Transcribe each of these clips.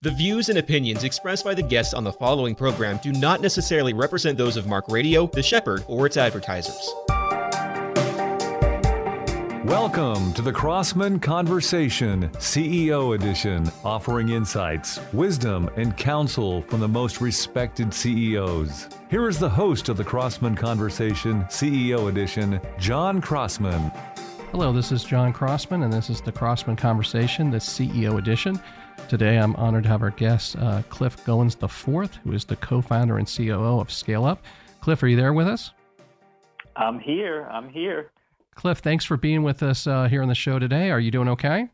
The views and opinions expressed by the guests on the following program do not necessarily represent those of Mark Radio, The Shepherd, or its advertisers. Welcome to the Crossman Conversation, CEO edition, offering insights, wisdom, and counsel from the most respected CEOs. Here is the host of the Crossman Conversation, CEO edition, John Crossman. Hello, this is John Crossman, and this is the Crossman Conversation, the CEO edition. Today, I'm honored to have our guest, uh, Cliff Goins IV, who is the co founder and COO of Scaleup. Cliff, are you there with us? I'm here. I'm here. Cliff, thanks for being with us uh, here on the show today. Are you doing okay?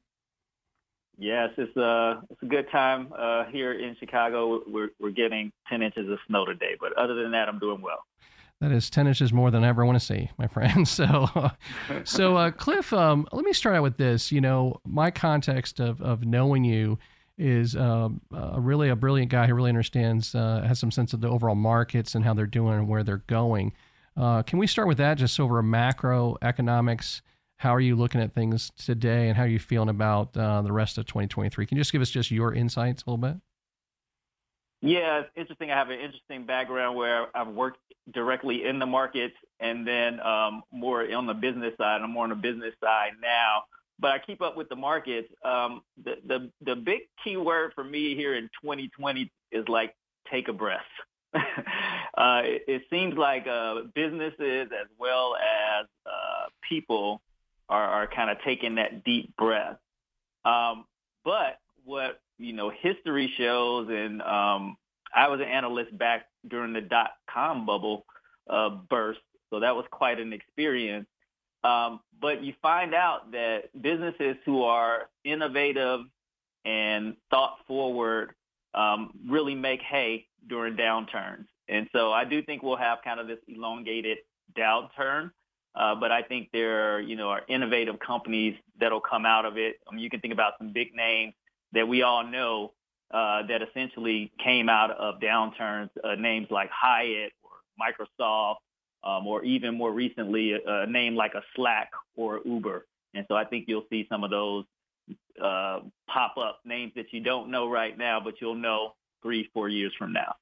Yes, it's a uh, it's a good time uh, here in Chicago. We're we're getting ten inches of snow today, but other than that, I'm doing well. That is ten inches more than I ever want to see, my friend. So, so uh, Cliff, um, let me start out with this. You know, my context of of knowing you is uh, uh, really a brilliant guy who really understands, uh, has some sense of the overall markets and how they're doing and where they're going. Uh, can we start with that, just over macroeconomics? How are you looking at things today, and how are you feeling about uh, the rest of 2023? Can you just give us just your insights a little bit? Yeah, it's interesting. I have an interesting background where I've worked directly in the markets and then um, more on the business side. I'm more on the business side now but I keep up with the markets. Um, the, the the big key word for me here in 2020 is like take a breath. uh, it, it, seems like uh, businesses as well as uh, people are, are kind of taking that deep breath. Um, but what you know, history shows, and um, I was an analyst back during the dot com bubble uh, burst, so that was quite an experience. Um, but you find out that businesses who are innovative and thought forward um, really make hay during downturns. And so I do think we'll have kind of this elongated downturn. Uh, but I think there, are, you know, are innovative companies that'll come out of it. I mean, you can think about some big names that we all know uh, that essentially came out of downturns, uh, names like Hyatt or Microsoft um, or even more recently, a, a, name like a Slack or Uber. And so I think you'll see some of those uh, pop up names that you don't know right now, but you'll know three, four years from now.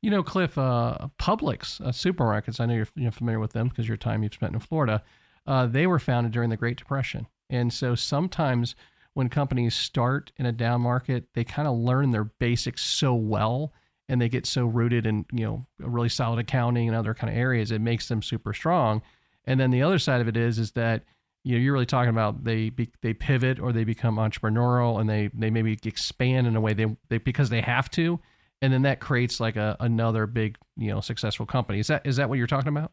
You know, Cliff, uh, Publix uh, supermarkets, I know you're, you're, familiar with them because your time you've spent in Florida, uh, they were founded during the Great Depression. And so sometimes when companies start in a down market, they kind of learn their basics so well and they get so rooted in you know really solid accounting and other kind of areas it makes them super strong. And then the other side of it is is that you know you're really talking about they be, they pivot or they become entrepreneurial and they they maybe expand in a way they, they because they have to and then that creates like a another big you know successful company. Is that is that what you're talking about?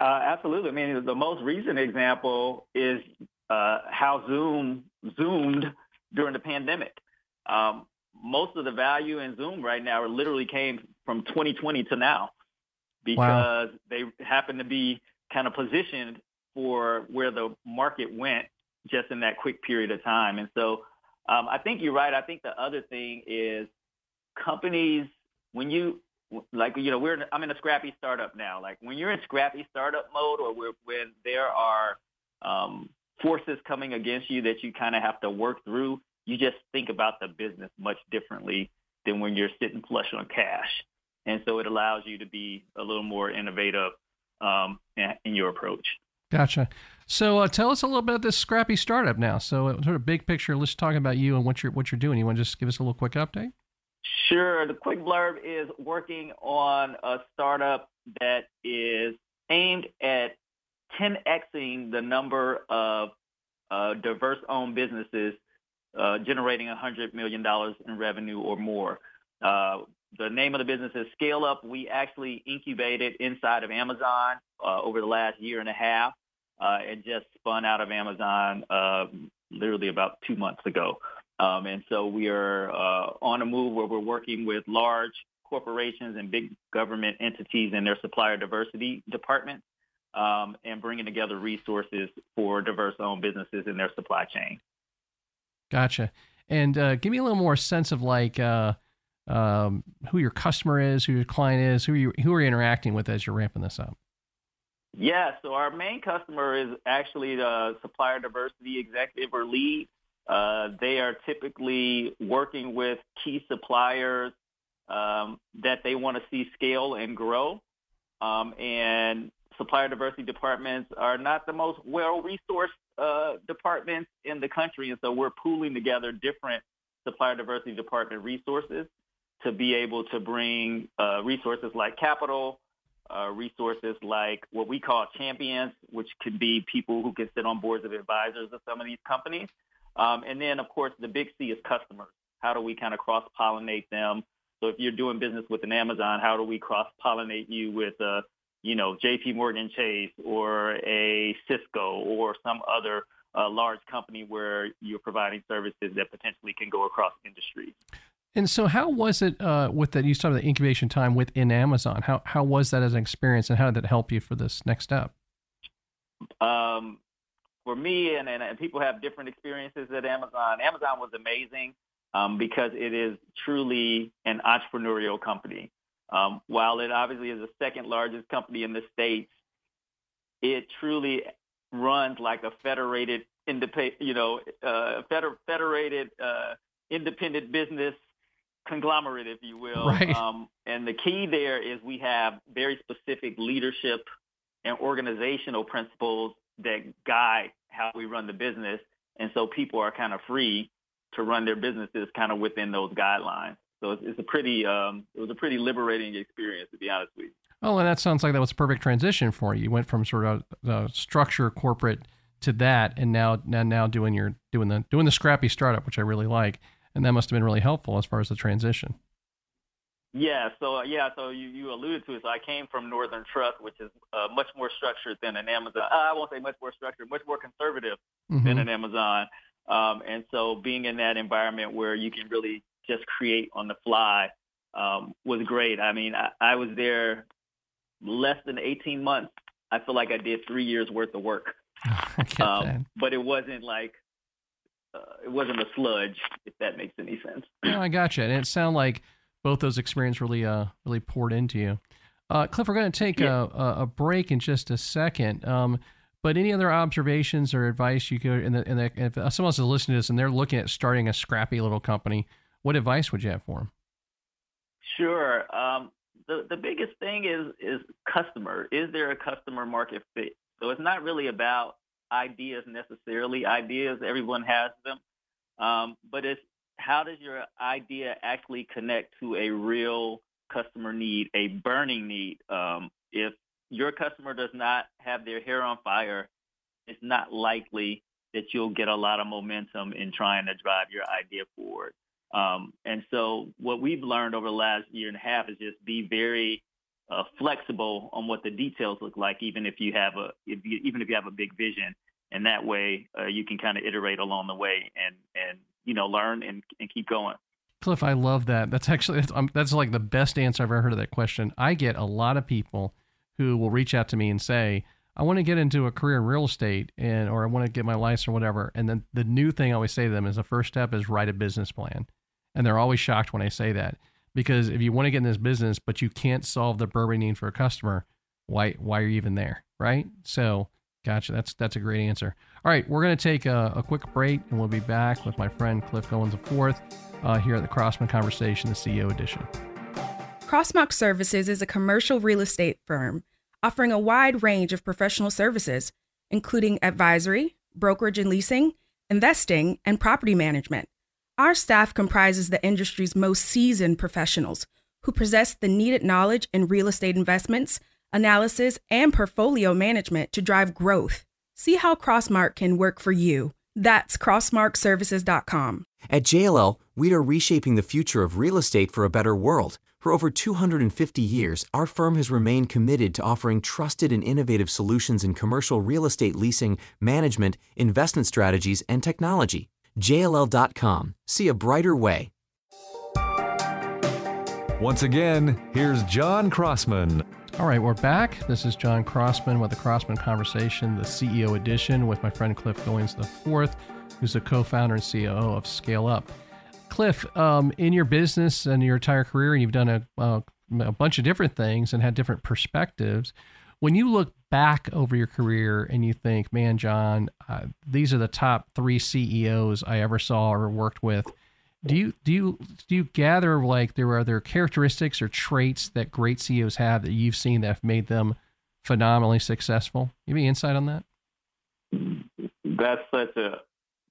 Uh, absolutely. I mean the most recent example is uh, how zoom zoomed during the pandemic. Um, most of the value in Zoom right now literally came from 2020 to now because wow. they happen to be kind of positioned for where the market went just in that quick period of time. And so um, I think you're right. I think the other thing is companies, when you, like, you know, we're, I'm in a scrappy startup now. Like when you're in scrappy startup mode or when there are um, forces coming against you that you kind of have to work through, you just think about the business much differently than when you're sitting flush on cash. And so it allows you to be a little more innovative um, in your approach. Gotcha. So uh, tell us a little bit about this scrappy startup now. So uh, sort of big picture, let's talk about you and what you're what you're doing. You want to just give us a little quick update? Sure. The quick blurb is working on a startup that is aimed at 10xing the number of uh, diverse-owned businesses generating $100 million in revenue or more. Uh, the name of the business is Scaleup. We actually incubated inside of Amazon uh, over the last year and a half. Uh, and just spun out of Amazon uh, literally about two months ago. Um, and so we are uh, on a move where we're working with large corporations and big government entities in their supplier diversity departments um, and bringing together resources for diverse-owned businesses in their supply chain. Gotcha. And uh, give me a little more sense of like uh, um, who your customer is, who your client is, who you who are you interacting with as you're ramping this up. Yeah, so our main customer is actually the supplier diversity executive or lead. Uh, they are typically working with key suppliers um, that they want to see scale and grow. Um, and supplier diversity departments are not the most well-resourced uh, departments in the country, and so we're pooling together different supplier diversity department resources to be able to bring uh, resources like capital, uh, resources like what we call champions, which could be people who can sit on boards of advisors of some of these companies. Um, and then, of course, the big C is customers. How do we kind of cross-pollinate them? So if you're doing business with an Amazon, how do we cross-pollinate you with a, you know, J.P. Morgan Chase or a Cisco or some other uh, large company where you're providing services that potentially can go across industries? And so, how was it uh, with that? You started the incubation time within Amazon. How how was that as an experience, and how did that help you for this next step? Um, for me, and, and, and people have different experiences at Amazon. Amazon was amazing um, because it is truly an entrepreneurial company. Um, while it obviously is the second largest company in the states, it truly runs like a federated, independent, you know, uh, feder- federated uh, independent business conglomerate, if you will. Right. Um, and the key there is we have very specific leadership and organizational principles that guide how we run the business. And so people are kind of free to run their businesses kind of within those guidelines. So it's, it's a pretty, um, it was a pretty liberating experience, to be honest with you. Oh, and that sounds like that was a perfect transition for you. You went from sort of uh, structure corporate to that, and now now now doing your doing the doing the scrappy startup, which I really like and that must have been really helpful as far as the transition. Yeah, so uh, yeah, so you, you alluded to it. So I came from Northern Trust, which is uh, much more structured than an Amazon. I won't say much more structured, much more conservative mm-hmm. than an Amazon. Um, and so being in that environment where you can really just create on the fly um, was great. I mean, I, I was there less than 18 months. I feel like I did three years worth of work. um, but it wasn't like uh, it wasn't a sludge, if that makes any sense. No, I gotcha. And it sounded like both those experiences really, uh, really poured into you. Uh, Cliff, we're going to take yeah. a, a break in just a second. Um, but any other observations or advice you could, and, the, and the, if someone else is listening to this and they're looking at starting a scrappy little company, what advice would you have for them? Sure. Um, the the biggest thing is is customer. Is there a customer market fit? So it's not really about ideas necessarily. Ideas, everyone has them. Um, but it's how does your idea actually connect to a real customer need, a burning need? Um, if your customer does not have their hair on fire, it's not likely that you'll get a lot of momentum in trying to drive your idea forward. Um, and so what we've learned over the last year and a half is just be very uh, flexible on what the details look like, even if you have a if you, even if you have a big vision, and that way uh, you can kind of iterate along the way and and you know learn and, and keep going. Cliff, I love that. That's actually that's, um, that's like the best answer I've ever heard of that question. I get a lot of people who will reach out to me and say, "I want to get into a career in real estate and or I want to get my license or whatever." And then the new thing I always say to them is the first step is write a business plan. And they're always shocked when I say that. Because if you want to get in this business but you can't solve the burning need for a customer why why are you even there right? So gotcha that's that's a great answer. All right we're to take a, a, quick break and we'll be back with my friend cliff goins IV uh, here at the crossman conversation the ceo edition. Crossmark services is a commercial real estate firm offering a wide range of professional services including advisory brokerage and leasing investing and property management our staff comprises the industry's most seasoned professionals who possess the needed knowledge in real estate investments, analysis, and portfolio management to drive growth. See how Crossmark can work for you. That's crossmarkservices.com. At JLL, we are reshaping the future of real estate for a better world. For over 250 years, our firm has remained committed to offering trusted and innovative solutions in commercial real estate leasing, management, investment strategies, and technology. JLL.com. See a brighter way. Once again, here's John Crossman. All right, we're back. This is John Crossman with the Crossman Conversation, the CEO edition, with my friend Cliff Goins IV, who's the co-founder and CEO of Scaleup. Cliff, um, in your business and your entire career, you've done a, uh, a bunch of different things and had different perspectives. When you look back over your career and you think, man, John, uh, these are the top three CEOs I ever saw or worked with. Do you do you do you gather like there are other characteristics or traits that great CEOs have that you've seen that have made them phenomenally successful? Have any insight on that? That's such a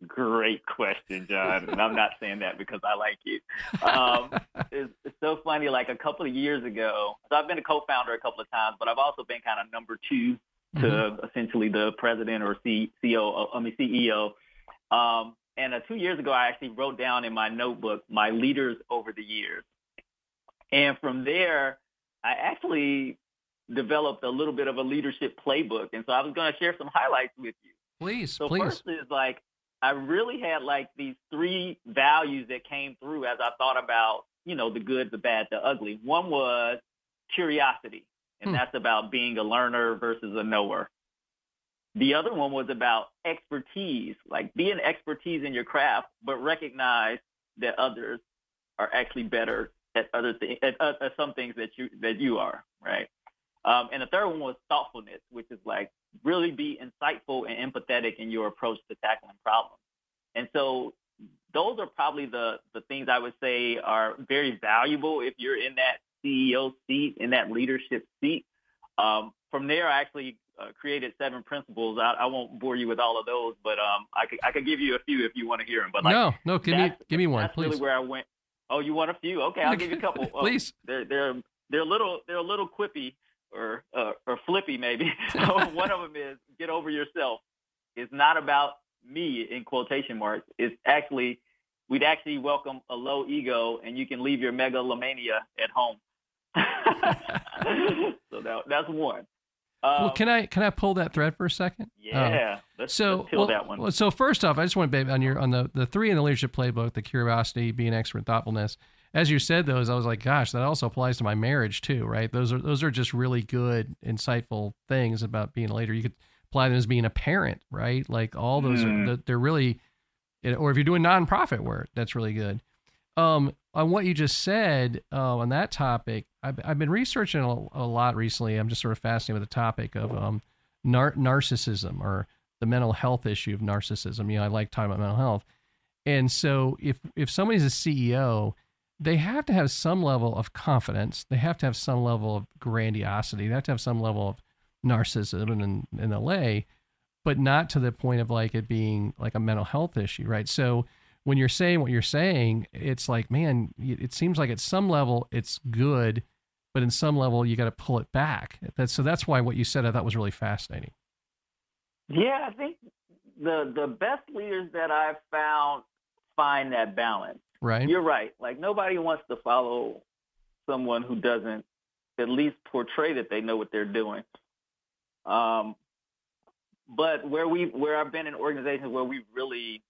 great question, John. And I'm not saying that because I like you. Um, it's, it's, so funny. Like a couple of years ago, so I've been a co-founder a couple of times, but I've also been kind of number two to mm-hmm. essentially the president or CEO. I mean CEO. Um, and uh, two years ago, I actually wrote down in my notebook my leaders over the years, and from there, I actually developed a little bit of a leadership playbook. And so I was going to share some highlights with you. Please, so please. first is like I really had like these three values that came through as I thought about, you know, the good, the bad, the ugly. One was curiosity, and hmm. that's about being a learner versus a knower. The other one was about expertise, like being expertise in your craft, but recognize that others are actually better at other things, at, at, some things that you that you are, right? Um, and the third one was thoughtfulness, which is like really be insightful and empathetic in your approach to tackling problems. And so those are probably the, the things I would say are very valuable if you're in that CEO seat, in that leadership seat. Um, from there, I actually uh, created seven principles. I, I, won't bore you with all of those, but um, I could I could give you a few if you want to hear them. But like, no, no, give me give me one, that's please. Really where I went. Oh, you want a few? Okay, I'll give you a couple. please. they're they're they're a little they're a little quippy or uh, or flippy maybe. one of them is get over yourself. It's not about me in quotation marks. It's actually we'd actually welcome a low ego, and you can leave your megalomania at home. so that, that's one. Um, well, can I can I pull that thread for a second? Yeah, um, let's, so let's well, that one. So first off, I just want to on your on the the three in the leadership playbook: the curiosity, being expert, thoughtfulness as you said those, I was like, gosh, that also applies to my marriage too, right? Those are those are just really good, insightful things about being a leader. You could apply them as being a parent, right? Like all those, mm. are, they're really, or if you're doing nonprofit work, that's really good. Um, on what you just said uh, on that topic, I've, I've been researching a, a, lot recently. I'm just sort of fascinated with the topic of um, nar- narcissism or the mental health issue of narcissism. You know, I like talking about mental health. And so if if somebody's a CEO they have to have some level of confidence. They have to have some level of grandiosity. They have to have some level of narcissism in, in LA, but not to the point of like it being like a mental health issue, right? So when you're saying what you're saying, it's like, man, it seems like at some level it's good, but in some level you got to pull it back. That's so that's why what you said I thought was really fascinating. Yeah, I think the the best leaders that I've found find that balance. Right. You're right. Like nobody wants to follow someone who doesn't at least portray that they know what they're doing. Um, but where we where I've been in organizations where we've really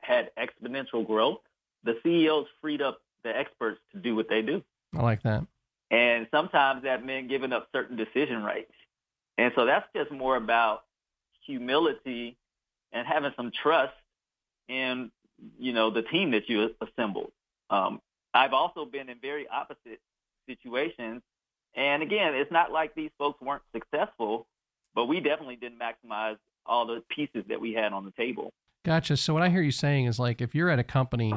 had exponential growth, the CEOs freed up the experts to do what they do. I like that. And sometimes that meant giving up certain decision rights. And so that's just more about humility and having some trust in you know, the team that you assembled. Um, I've also been in very opposite situations. And again, it's not like these folks weren't successful, but we definitely didn't maximize all the pieces that we had on the table. Gotcha. So what I hear you saying is like if you're at a company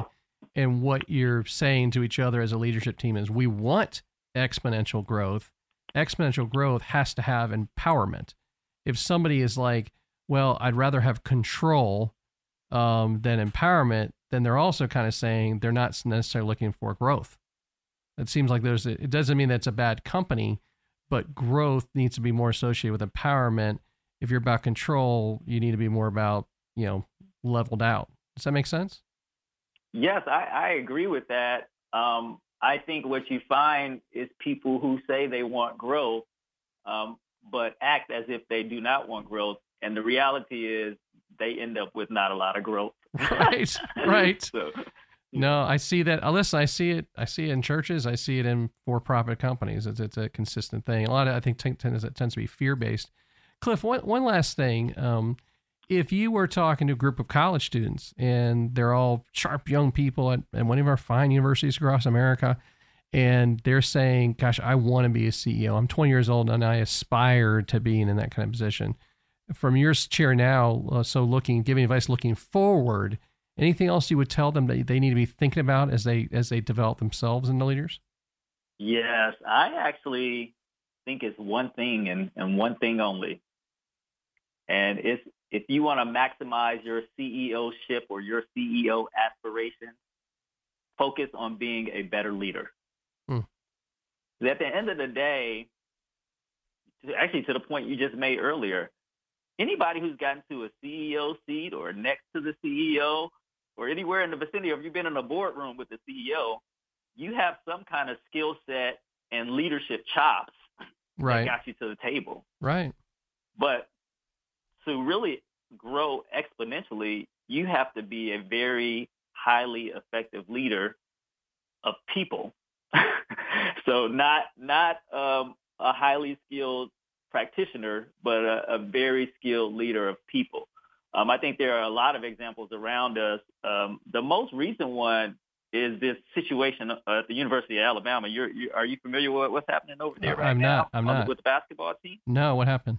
and what you're saying to each other as a leadership team is we want exponential growth, exponential growth has to have empowerment. If somebody is like, well, I'd rather have control um, than empowerment, then they're also kind of saying they're not necessarily looking for growth. It seems like there's a, it doesn't mean that's a bad company, but growth needs to be more associated with empowerment. If you're about control, you need to be more about you know leveled out. Does that make sense? Yes, I, I agree with that. Um, I think what you find is people who say they want growth, um, but act as if they do not want growth. And the reality is they end up with not a lot of growth. right, right. so, no, I see that. Uh, listen, I see it. I see it in churches. I see it in for-profit companies. It's, it's a consistent thing. A lot of I think t- tends, it tends to be fear-based. Cliff, one one last thing. Um, if you were talking to a group of college students and they're all sharp young people at, at one of our fine universities across America, and they're saying, "Gosh, I want to be a CEO. I'm 20 years old and I aspire to being in that kind of position." From your chair now, uh, so looking, giving advice, looking forward, anything else you would tell them that they need to be thinking about as they as they develop themselves into leaders? Yes, I actually think it's one thing and, and one thing only. And it's if you want to maximize your CEO ship or your CEO aspirations, focus on being a better leader. Hmm. At the end of the day, actually to the point you just made earlier, anybody who's gotten to a CEO seat or next to the CEO or anywhere in the vicinity of you've been in a boardroom with the CEO, you have some kind of skill set and leadership chops right. that got you to the table. Right. But to really grow exponentially, you have to be a very highly effective leader of people. so not not um, a highly skilled practitioner, but a, a, very skilled leader of people. Um, I think there are a lot of examples around us. Um, the most recent one is this situation at the University of Alabama. You're, you, are you familiar with what's happening over there right I'm now? Not, I'm not. With the basketball team? No, what happened?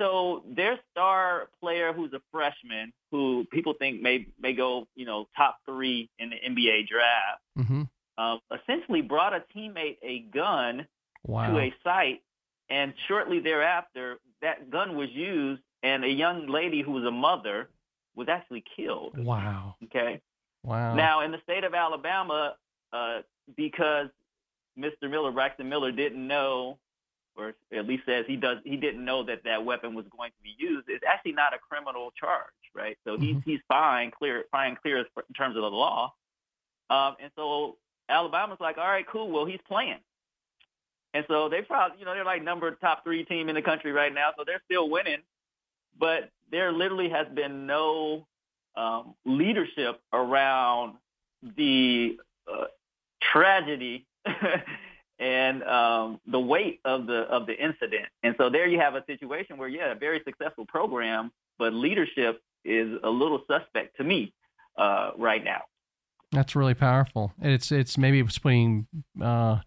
So their star player, who's a freshman, who people think may may go, you know, top three in the NBA draft, mm-hmm. um, essentially brought a teammate a gun wow. to a site, and shortly thereafter, that gun was used, and a young lady who was a mother was actually killed. Wow. Okay. Wow. Now, in the state of Alabama, uh, because Mr. Miller, Braxton Miller, didn't know or at least says he does he didn't know that that weapon was going to be used it's actually not a criminal charge right so he's mm-hmm. he's fine clear fine clear in terms of the law um and so alabama's like all right cool well he's playing and so they probably you know they're like number top three team in the country right now so they're still winning but there literally has been no um, leadership around the uh, tragedy and um, the weight of the of the incident. And so there you have a situation where, yeah, a very successful program, but leadership is a little suspect to me uh, right now. That's really powerful. It's it's maybe putting. Uh,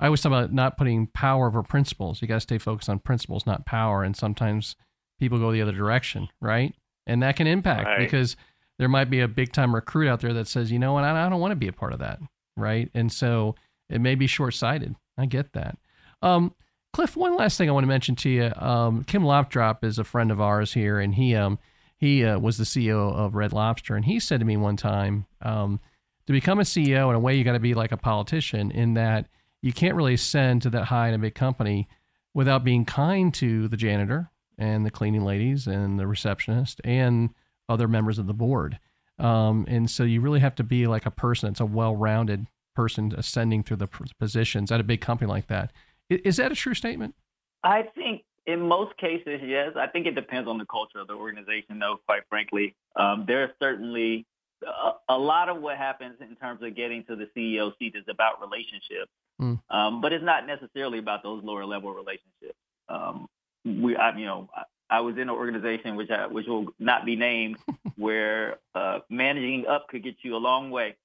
I always talk about not putting power over principles. You got to stay focused on principles, not power. And sometimes people go the other direction, right? And that can impact right. because there might be a big time recruit out there that says, you know what, I, don't want to be a part of that, right? And so it may be short sighted. I get that. Um, Cliff, one last thing I want to mention to you. Um, Kim Lopdrup is a friend of ours here, and he um, he uh, was the CEO of Red Lobster, and he said to me one time, um, to become a CEO in a way, you got to be like a politician in that you can't really ascend to that high in a big company without being kind to the janitor and the cleaning ladies and the receptionist and other members of the board. Um, and so you really have to be like a person that's a well-rounded person ascending through the positions at a big company like that. Is that a true statement? I think in most cases, yes. I think it depends on the culture of the organization, though, quite frankly. Um, there are certainly a, a, lot of what happens in terms of getting to the CEO seat is about relationships, mm. um, but it's not necessarily about those lower level relationships. Um, we, I, you know, I, I, was in an organization which I, which will not be named, where uh, managing up could get you a long way.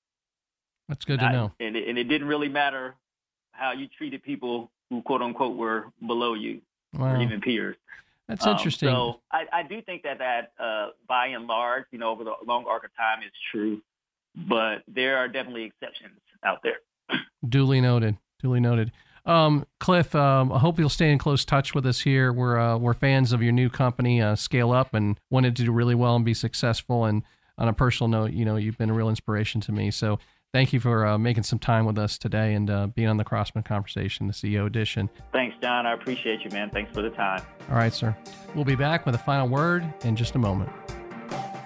That's good to know. And it, and it didn't really matter how you treated people who quote unquote were below you wow. or even peers. That's interesting. Um, so I, I, do think that that uh, by and large, you know, over the long arc of time is true, but there are definitely exceptions out there. Duly noted. Duly noted. Um, Cliff, um, I hope you'll stay in close touch with us here. We're uh, we're fans of your new company, uh, Scaleup, and wanted to do really well and be successful. And on a personal note, you know, you've been a real inspiration to me. So thank you for uh, making some time with us today and uh, being on the Crossman Conversation, the CEO edition. Thanks, John. I appreciate you, man. Thanks for the time. All right, sir. We'll be back with a final word in just a moment.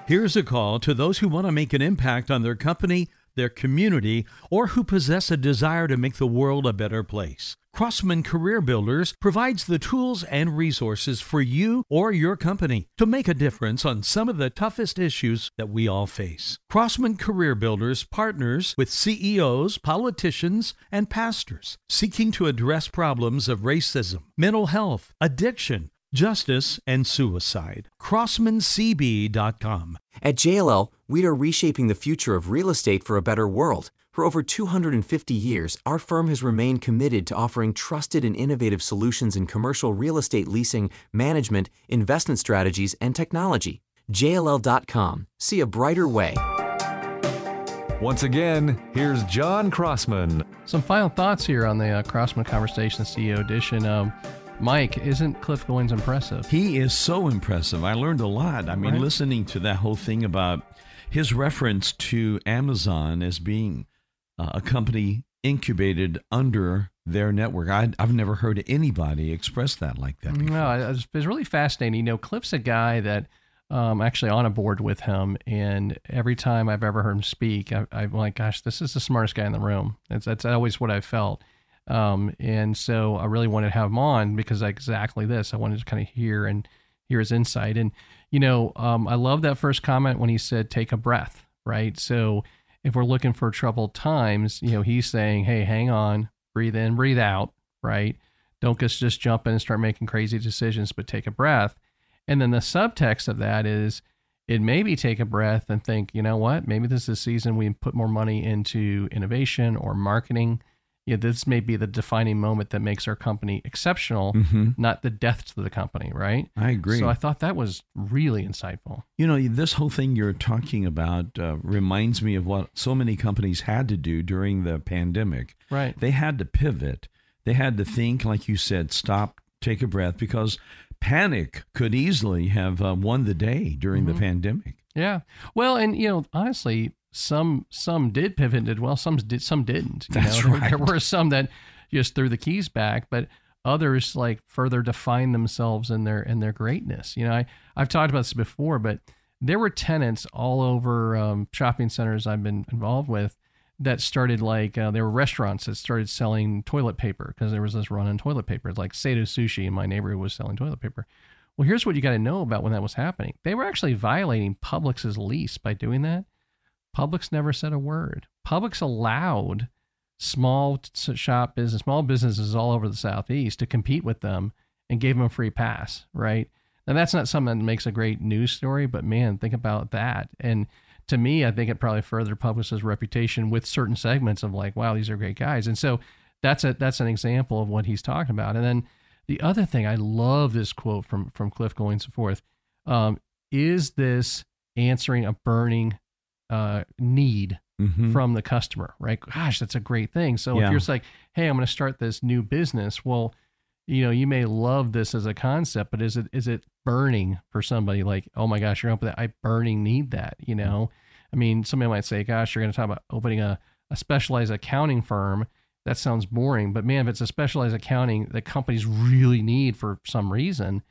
Here's a call to those who want to make an impact on their company, their community, or who possess a desire to make the world a better place. Crossman Career Builders provides the tools and resources for you or your company to make a difference on some of the toughest issues that we all face. Crossman Career Builders partners with CEOs, politicians, and pastors seeking to address problems of racism, mental health, addiction, justice, and suicide. CrossmanCB.com. At JLL, we are reshaping the future of real estate for a better world For over 250 years, our firm has remained committed to offering trusted and innovative solutions in commercial real estate leasing, management, investment strategies, and technology. JLL.com. See a brighter way. Once again, here's John Crossman. Some final thoughts here on the uh, Crossman Conversation CEO edition. Um, Mike, isn't Cliff Goins impressive? He is so impressive. I learned a lot. I mean, Right. listening to that whole thing about his reference to Amazon as being uh, a company incubated under their network. I, I've never heard anybody express that like that before. No, it was, it was really fascinating. You know, Cliff's a guy that um, actually on a board with him, and every time I've ever heard him speak, I, I'm like, gosh, this is the smartest guy in the room. That's that's always what I felt. Um, and so I really wanted to have him on because exactly this. I wanted to kind of hear and hear his insight. And you know, um, I love that first comment when he said, "Take a breath." Right. So if we're looking for troubled times, you know, he's saying, "Hey, hang on, breathe in, breathe out." Right. Don't just just jump in and start making crazy decisions, but take a breath. And then the subtext of that is it maybe take a breath and think, you know what, maybe this is a season we put more money into innovation or marketing. Yeah, this may be the defining moment that makes our company exceptional, Mhm. not the death to the company, right? I agree. So I thought that was really insightful. You know, this whole thing you're talking about uh, reminds me of what so many companies had to do during the pandemic. Right. They had to pivot. They had to think, like you said, stop, take a breath, because panic could easily have uh, won the day during Mm-hmm. the pandemic. Yeah. Well, and you know, honestly, some some did pivot and did well. Some did. Some didn't. You That's know? There- right. There were some that just threw the keys back, but others like further defined themselves in their in their greatness. You know, I I've talked about this before, but there were tenants all over um, shopping centers I've been involved with that started like uh, there were restaurants that started selling toilet paper because there was this run on toilet paper. It's Like Sato Sushi in my neighborhood was selling toilet paper. Well, here's what you got to know about when that was happening. They were actually violating Publix's lease by doing that. Publix never said a word. Publix allowed small shop business, small businesses all over the southeast to compete with them and gave them a free pass, right? Now that's not something that makes a great news story, but man, think about that. And to me, I think it probably further Publix's reputation with certain segments of like, wow, these are great guys. And so that's a that's an example of what he's talking about. And then the other thing, I love this quote from from Cliff Goins so forth. Um, is this answering a burning uh, need Mhm. from the customer, right? Gosh, that's a great thing. So Yeah. if you're just like, hey, I'm going to start this new business, well, you know, you may love this as a concept, but is it is it burning for somebody? Like, oh my gosh, you're open that I burning need that. You know, I mean, somebody might say, gosh, you're going to talk about opening a, a specialized accounting firm. That sounds boring, but man, if it's a specialized accounting that companies really need for some reason,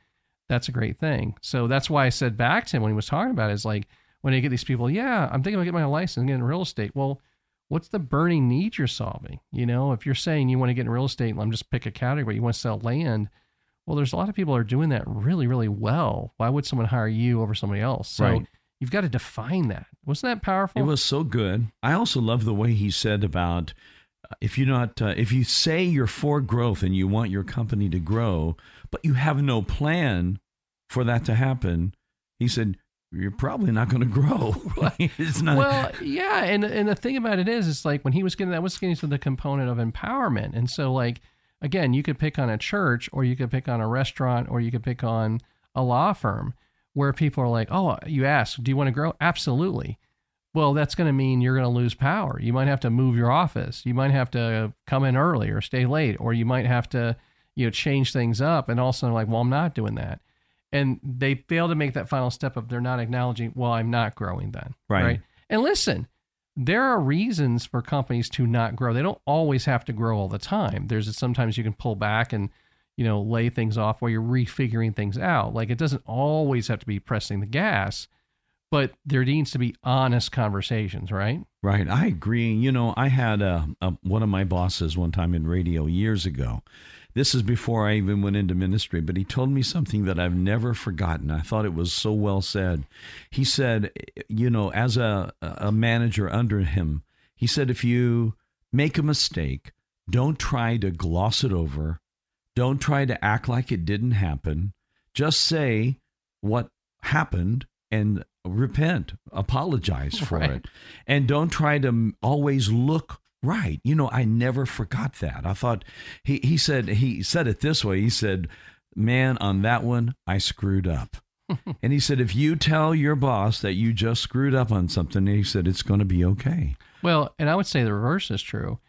that's a great thing. So that's why I said back to him when he was talking about it, is like when you get these people, yeah, I'm thinking about getting my license, getting real estate. Well, what's the burning need you're solving? You know, if you're saying you want to get in real estate, let me just pick a category, you want to sell land. Well, there's a lot of people are doing that really, really well. Why would someone hire you over somebody else? So Right. you've got to define that. Wasn't that powerful? It was so good. I also love the way he said about uh, if you're not uh, if you say you're for growth and you want your company to grow, but you have no plan for that to happen, he said you're probably not going to grow. it's not. well, yeah, and and the thing about it is, it's like when he was getting that was getting to the component of empowerment, and so like again, you could pick on a church, or you could pick on a restaurant, or you could pick on a law firm, where people are like, oh, you ask, do you want to grow? Absolutely. Well, that's going to mean you're going to lose power. You might have to move your office. You might have to come in early or stay late, or you might have to, you know, change things up. And also, like, well, I'm not doing that. And they fail to make that final step of they're not acknowledging, well, I'm not growing then. Right. And listen, there are reasons for companies to not grow. They don't always have to grow all the time. There's sometimes you can pull back and, you know, lay things off while you're refiguring things out. Like it doesn't always have to be pressing the gas, but there needs to be honest conversations, right? Right, I agree. You know, I had a, a one of my bosses one time in radio years ago. This is before I even went into ministry, but he told me something that I've never forgotten. I thought it was so well said. He said, you know, as a a manager under him, he said if you make a mistake, don't try to gloss it over. Don't try to act like it didn't happen. Just say what happened and repent, apologize for Right. it, and don't try to always look right. You know, I never forgot that. I thought he he said he said it this way. He said, "Man, on that one, I screwed up." and he said, if you tell your boss that you just screwed up on something, he said it's going to be okay. Well, and I would say the reverse is true.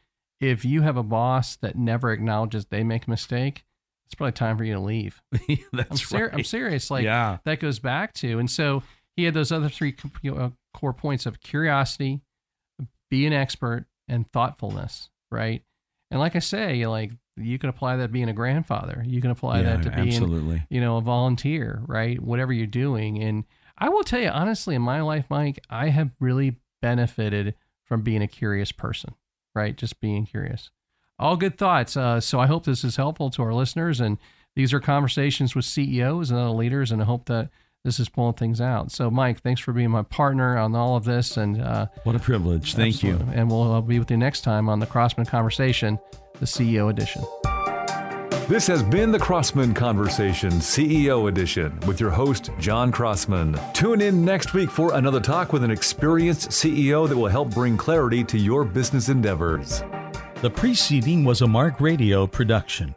If you have a boss that never acknowledges they make a mistake, it's probably time for you to leave. That's I'm, ser- right. I'm serious. Like yeah. that goes back to, and so he had those other three co- you know, core points of curiosity, be an expert, and thoughtfulness, right? And like I say, like you can apply that being a grandfather. You can apply yeah, that to being absolutely. you know, a volunteer, right? Whatever you're doing. And I will tell you honestly, in my life, Mike, I have really benefited from being a curious person, right? Just being curious. All good thoughts. Uh, so I hope this is helpful to our listeners. And these are conversations with CEOs and other leaders. And I hope that this is pulling things out. So, Mike, thanks for being my partner on all of this. And uh, What a privilege. Thank you. And we'll uh, be with you next time on the Crossman Conversation, the CEO edition. This has been the Crossman Conversation CEO edition with your host, John Crossman. Tune in next week for another talk with an experienced CEO that will help bring clarity to your business endeavors. The preceding was a Mark Radio production.